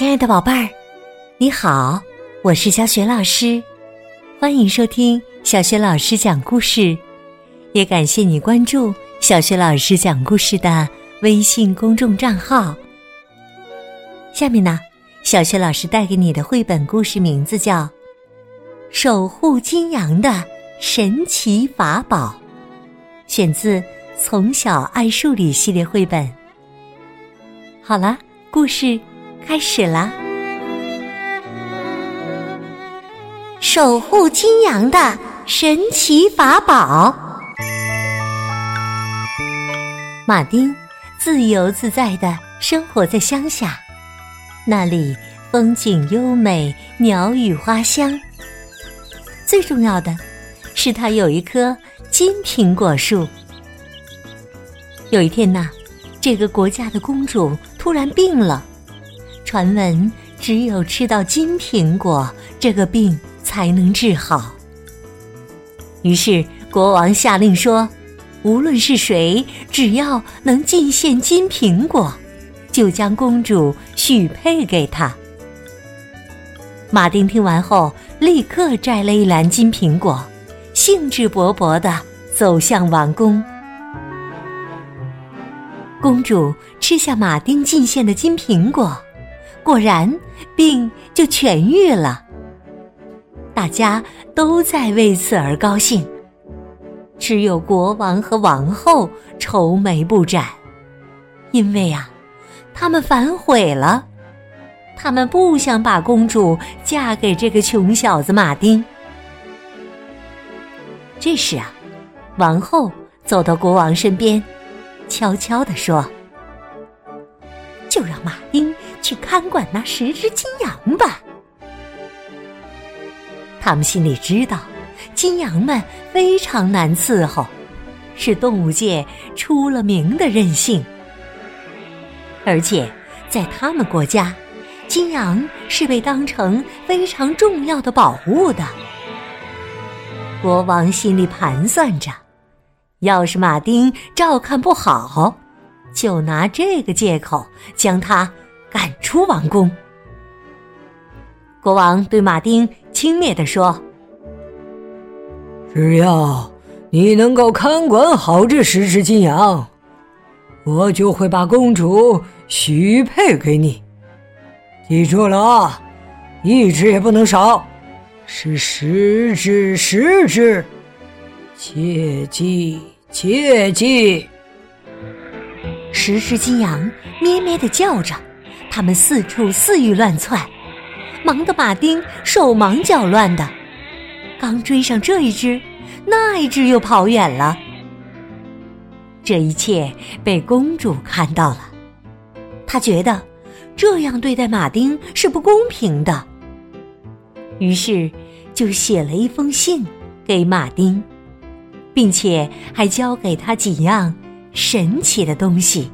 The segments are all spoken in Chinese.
亲爱的宝贝儿，你好，我是小雪老师，欢迎收听小雪老师讲故事，也感谢你关注小雪老师讲故事的微信公众账号。下面呢，小雪老师带给你的绘本故事名字叫《守护金阳的神奇法宝》，选自《从小爱数理》系列绘本。好了，故事。开始了！守护金羊的神奇法宝。马丁自由自在的生活在乡下，那里风景优美，鸟语花香。最重要的是，他有一棵金苹果树。有一天呐，这个国家的公主突然病了。传闻只有吃到金苹果，这个病才能治好。于是国王下令说：“无论是谁，只要能进献金苹果，就将公主许配给他。”马丁听完后，立刻摘了一篮金苹果，兴致勃勃的走向王宫。公主吃下马丁进献的金苹果。果然，病就痊愈了。大家都在为此而高兴，只有国王和王后愁眉不展，因为啊，他们反悔了，他们不想把公主嫁给这个穷小子马丁。这时啊，王后走到国王身边，悄悄地说：“就让马丁。”去看管那十只金羊吧。他们心里知道，金羊们非常难伺候，是动物界出了名的任性。而且在他们国家，金羊是被当成非常重要的宝物的。国王心里盘算着，要是马丁照看不好，就拿这个借口将他。赶出王宫。国王对马丁轻蔑地说：“只要你能够看管好这十只金羊，我就会把公主许配给你。记住了啊，一只也不能少，是十只，十只，切记，切记。”十只金羊咩咩的叫着。他们四处肆意乱窜，忙得马丁手忙脚乱的。刚追上这一只，那一只又跑远了。这一切被公主看到了，她觉得这样对待马丁是不公平的，于是就写了一封信给马丁，并且还交给他几样神奇的东西。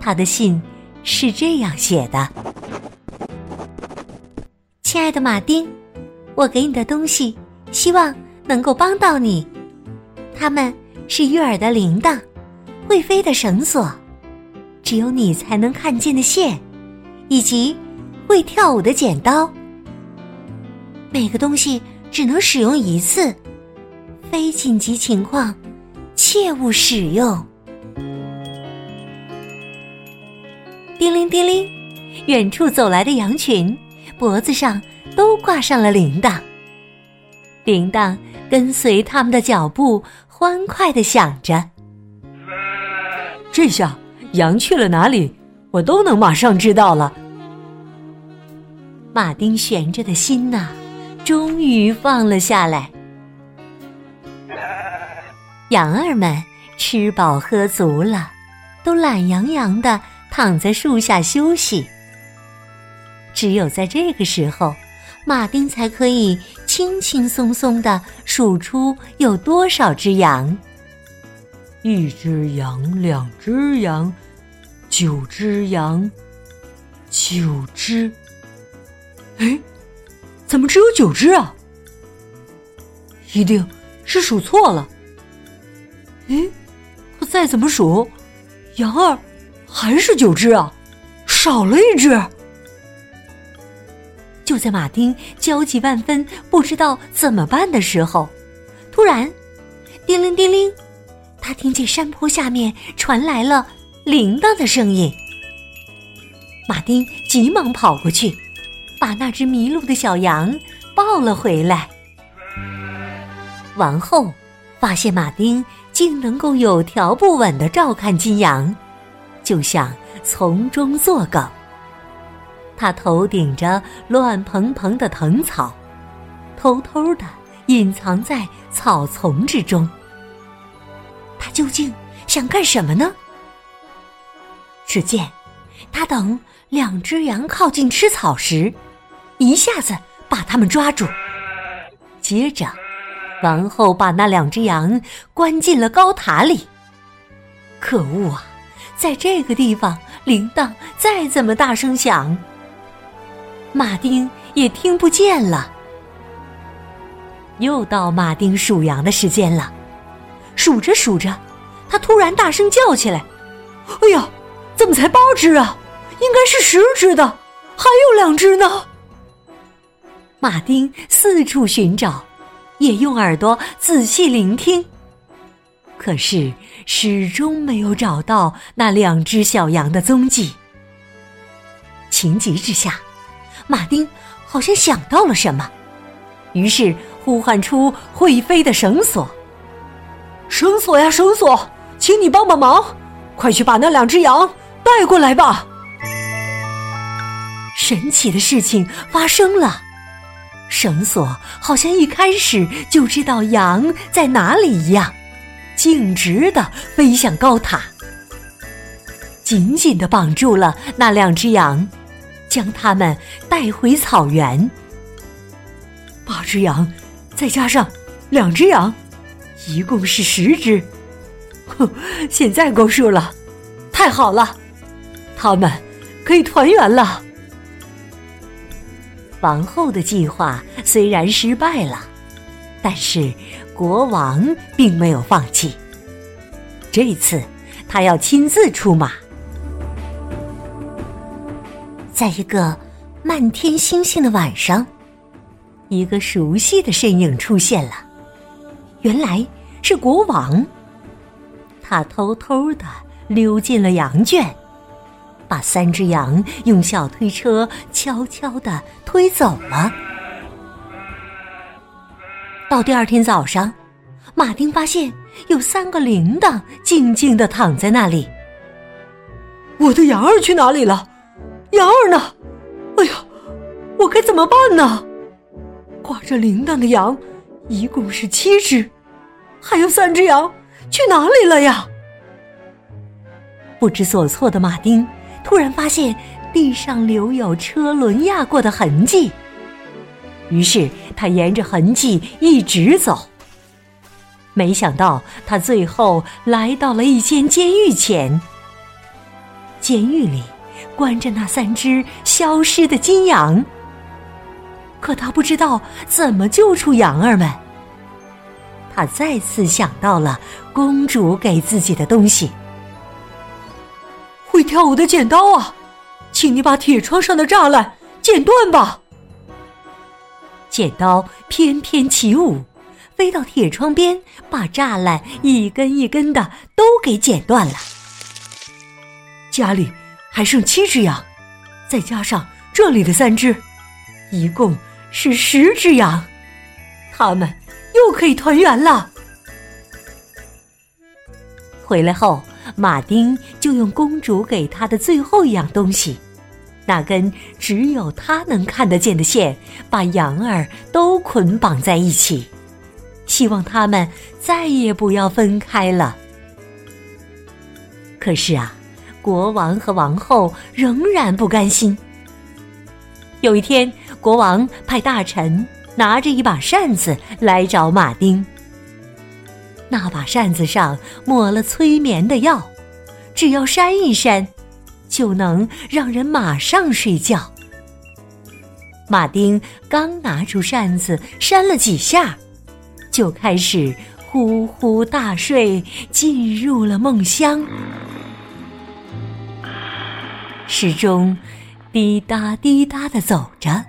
他的信。是这样写的：“亲爱的马丁，我给你的东西，希望能够帮到你。它们是悦耳的铃铛，会飞的绳索，只有你才能看见的线，以及会跳舞的剪刀。每个东西只能使用一次，非紧急情况，切勿使用。”叮铃叮铃，远处走来的羊群，脖子上都挂上了铃铛。铃铛跟随他们的脚步，欢快的响着。这下羊去了哪里，我都能马上知道了。马丁悬着的心呐，终于放了下来。羊儿们吃饱喝足了，都懒洋洋的。躺在树下休息。只有在这个时候，马丁才可以轻轻松松的数出有多少只羊。一只羊，两只羊，九只羊，九只。哎，怎么只有九只啊？一定是数错了。哎，可再怎么数，羊儿。还是九只啊，少了一只。就在马丁焦急万分、不知道怎么办的时候，突然，叮铃叮铃，他听见山坡下面传来了铃铛的声音。马丁急忙跑过去，把那只迷路的小羊抱了回来。王后发现马丁竟能够有条不紊的照看金羊，就想从中作梗。他头顶着乱蓬蓬的藤草，偷偷的隐藏在草丛之中。他究竟想干什么呢？只见他等两只羊靠近吃草时，一下子把它们抓住，接着。王后把那两只羊关进了高塔里。可恶啊！在这个地方，铃铛再怎么大声响，马丁也听不见了。又到马丁数羊的时间了，数着数着，他突然大声叫起来：“哎呀，怎么才八只啊？应该是十只的，还有两只呢！”马丁四处寻找。也用耳朵仔细聆听，可是始终没有找到那两只小羊的踪迹。情急之下，马丁好像想到了什么，于是呼唤出会飞的绳索：“绳索呀，绳索，请你帮帮忙，快去把那两只羊带过来吧！”神奇的事情发生了。绳索好像一开始就知道羊在哪里一样，径直的飞向高塔，紧紧的绑住了那两只羊，将它们带回草原。八只羊，再加上两只羊，一共是十只。哼，现在够数了，太好了，他们可以团圆了。王后的计划虽然失败了，但是国王并没有放弃。这次，他要亲自出马。在一个漫天星星的晚上，一个熟悉的身影出现了，原来是国王。他偷偷的溜进了羊圈。把三只羊用小推车悄悄的推走了。第二天早上，马丁发现有三个铃铛静静地躺在那里。我的羊儿去哪里了？羊儿呢？哎呀，我该怎么办呢？挂着铃铛的羊一共是七只，还有三只羊去哪里了呀？不知所措的马丁。突然发现地上留有车轮压过的痕迹，于是他沿着痕迹一直走。没想到他最后来到了一间监狱前，监狱里关着那三只消失的金羊。可他不知道怎么救出羊儿们。他再次想到了公主给自己的东西。会跳舞的剪刀啊，请你把铁窗上的栅栏剪断吧。剪刀翩翩起舞，飞到铁窗边，把栅栏一根一根的都给剪断了。家里还剩七只羊，再加上这里的三只，一共是十只羊，他们又可以团圆了。回来后。马丁就用公主给他的最后一样东西，那根只有他能看得见的线，把羊儿都捆绑在一起，希望他们再也不要分开了。可是啊，国王和王后仍然不甘心。有一天，国王派大臣拿着一把扇子来找马丁。那把扇子上抹了催眠的药，只要扇一扇，就能让人马上睡觉。马丁刚拿出扇子扇了几下，就开始呼呼大睡，进入了梦乡。时钟滴答滴答的走着，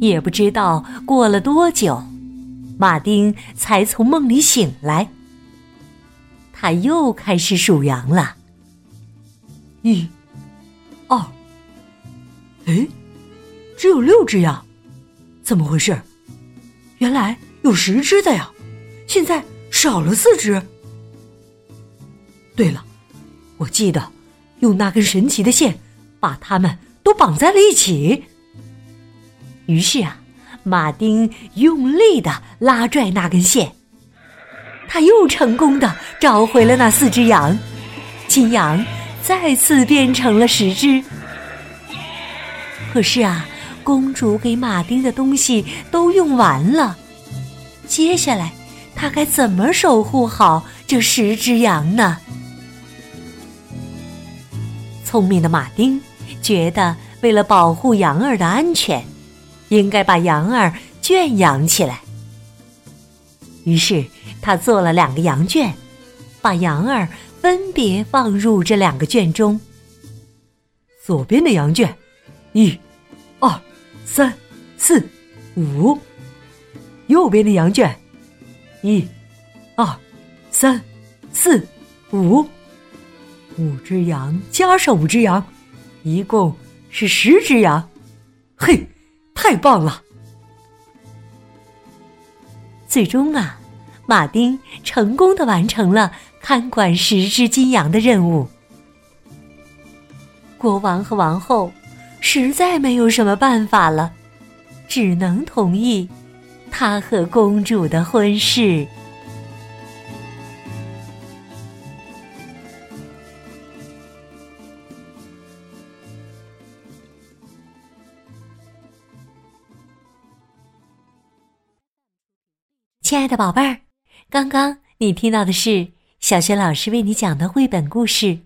也不知道过了多久，马丁才从梦里醒来。他又开始数羊了，一、二，哎，只有六只羊，怎么回事？原来有十只的呀，现在少了四只。对了，我记得用那根神奇的线把它们都绑在了一起。于是啊，马丁用力的拉拽那根线，他又成功的找回了那四只羊，金羊再次变成了十只。可是啊，公主给马丁的东西都用完了，接下来他该怎么守护好这十只羊呢？聪明的马丁觉得，为了保护羊儿的安全。应该把羊儿圈养起来。于是他做了两个羊圈，把羊儿分别放入这两个圈中。左边的羊圈，一、二、三、四、五；右边的羊圈，一、二、三、四、五。五只羊加上五只羊，一共是十只羊。嘿！太棒了！最终啊，马丁成功的完成了看管十只金羊的任务。国王和王后实在没有什么办法了，只能同意他和公主的婚事。亲爱的宝贝儿，刚刚你听到的是小学老师为你讲的绘本故事《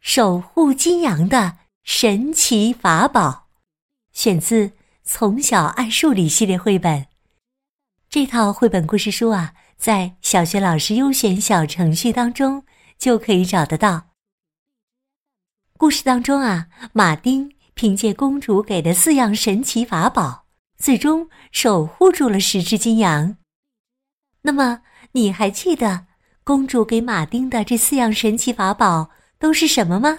守护金羊的神奇法宝》，选自《从小爱数理》系列绘本。这套绘本故事书啊，在小学老师优选小程序当中就可以找得到。故事当中啊，马丁凭借公主给的四样神奇法宝，最终守护住了十只金羊。那么，你还记得公主给马丁的这四样神奇法宝都是什么吗？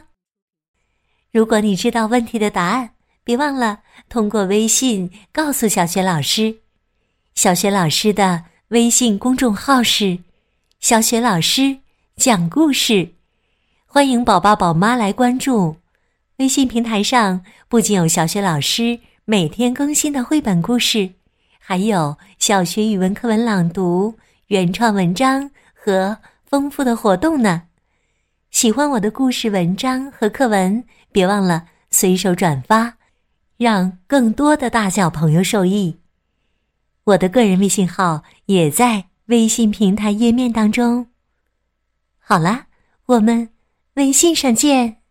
如果你知道问题的答案，别忘了通过微信告诉小雪老师。小雪老师的微信公众号是“小雪老师讲故事”，欢迎宝宝宝妈来关注。微信平台上不仅有小雪老师每天更新的绘本故事。还有小学语文课文朗读、原创文章和丰富的活动呢。喜欢我的故事、文章和课文，别忘了随手转发，让更多的大小朋友受益。我的个人微信号也在微信平台页面当中。好啦，我们微信上见。